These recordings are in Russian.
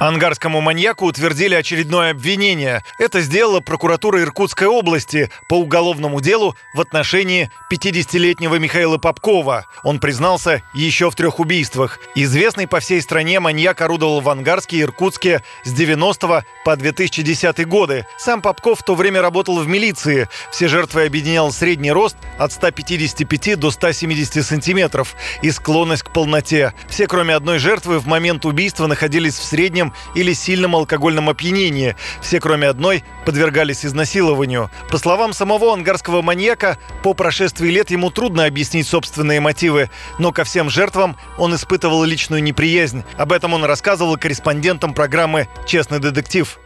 Ангарскому маньяку утвердили очередное обвинение. Это сделала прокуратура Иркутской области по уголовному делу в отношении 50-летнего Михаила Попкова. Он признался еще в трех убийствах. Известный по всей стране маньяк орудовал в Ангарске и Иркутске с 90 по 2010 годы. Сам Попков в то время работал в милиции. Все жертвы объединял средний рост от 155 до 170 сантиметров и склонность к полноте. Все, кроме одной жертвы, в момент убийства находились в среднем или сильном алкогольном опьянении. Все, кроме одной, подвергались изнасилованию. По словам самого ангарского маньяка, по прошествии лет ему трудно объяснить собственные мотивы, но ко всем жертвам он испытывал личную неприязнь. Об этом он рассказывал корреспондентам программы «Честный детектив».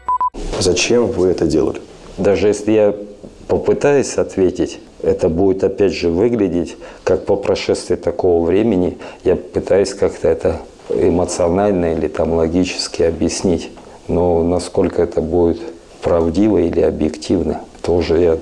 Зачем вы это делали? Даже если я попытаюсь ответить, это будет опять же выглядеть, как по прошествии такого времени я пытаюсь как-то это эмоционально или там логически объяснить. Но насколько это будет правдиво или объективно, тоже я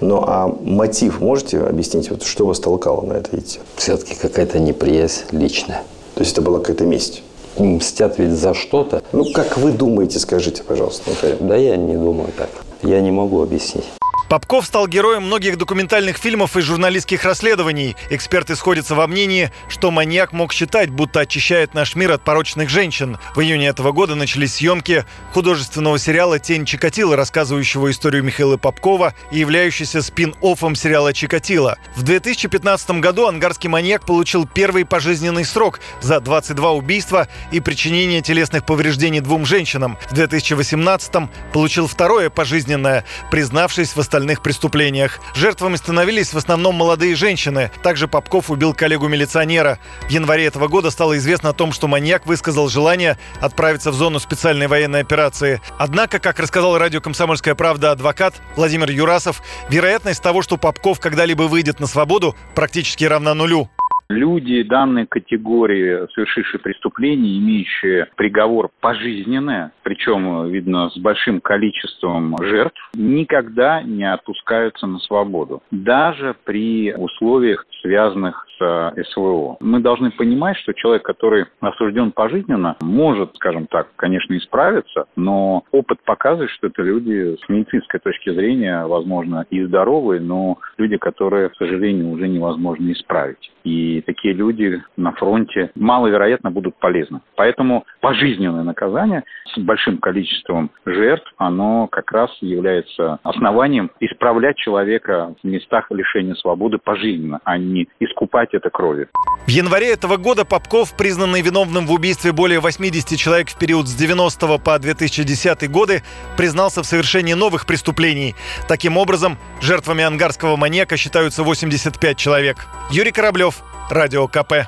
ну а мотив можете объяснить, вот что вас толкало на это идти? Все-таки какая-то неприязнь личная. То есть это была какая-то месть? Мстят ведь за что-то. Ну как вы думаете, скажите, пожалуйста, Михаил? Да я не думаю так. Я не могу объяснить. Попков стал героем многих документальных фильмов и журналистских расследований. Эксперты сходятся во мнении, что маньяк мог считать, будто очищает наш мир от порочных женщин. В июне этого года начались съемки художественного сериала «Тень Чикатила», рассказывающего историю Михаила Попкова и являющийся спин-оффом сериала «Чикатило». В 2015 году ангарский маньяк получил первый пожизненный срок за 22 убийства и причинение телесных повреждений двум женщинам. В 2018 получил второе пожизненное, признавшись в остальных преступлениях. Жертвами становились в основном молодые женщины. Также Попков убил коллегу-милиционера. В январе этого года стало известно о том, что маньяк высказал желание отправиться в зону специальной военной операции. Однако, как рассказал радио «Комсомольская правда» адвокат Владимир Юрасов, вероятность того, что Попков когда-либо выйдет на свободу, практически равна нулю. Люди данной категории, совершившие преступления, имеющие приговор пожизненное, причем, видно, с большим количеством жертв, никогда не отпускаются на свободу. Даже при условиях, связанных с СВО. Мы должны понимать, что человек, который осужден пожизненно, может, скажем так, конечно, исправиться, но опыт показывает, что это люди с медицинской точки зрения, возможно, и здоровые, но люди, которые, к сожалению, уже невозможно исправить. И такие люди на фронте маловероятно будут полезны. Поэтому пожизненное наказание с большим количеством жертв, оно как раз является основанием исправлять человека в местах лишения свободы пожизненно, а не искупать это кровью. В январе этого года Попков, признанный виновным в убийстве более 80 человек в период с 90 по 2010 годы, признался в совершении новых преступлений. Таким образом, жертвами ангарского маньяка считаются 85 человек. Юрий Кораблев, Радио КП.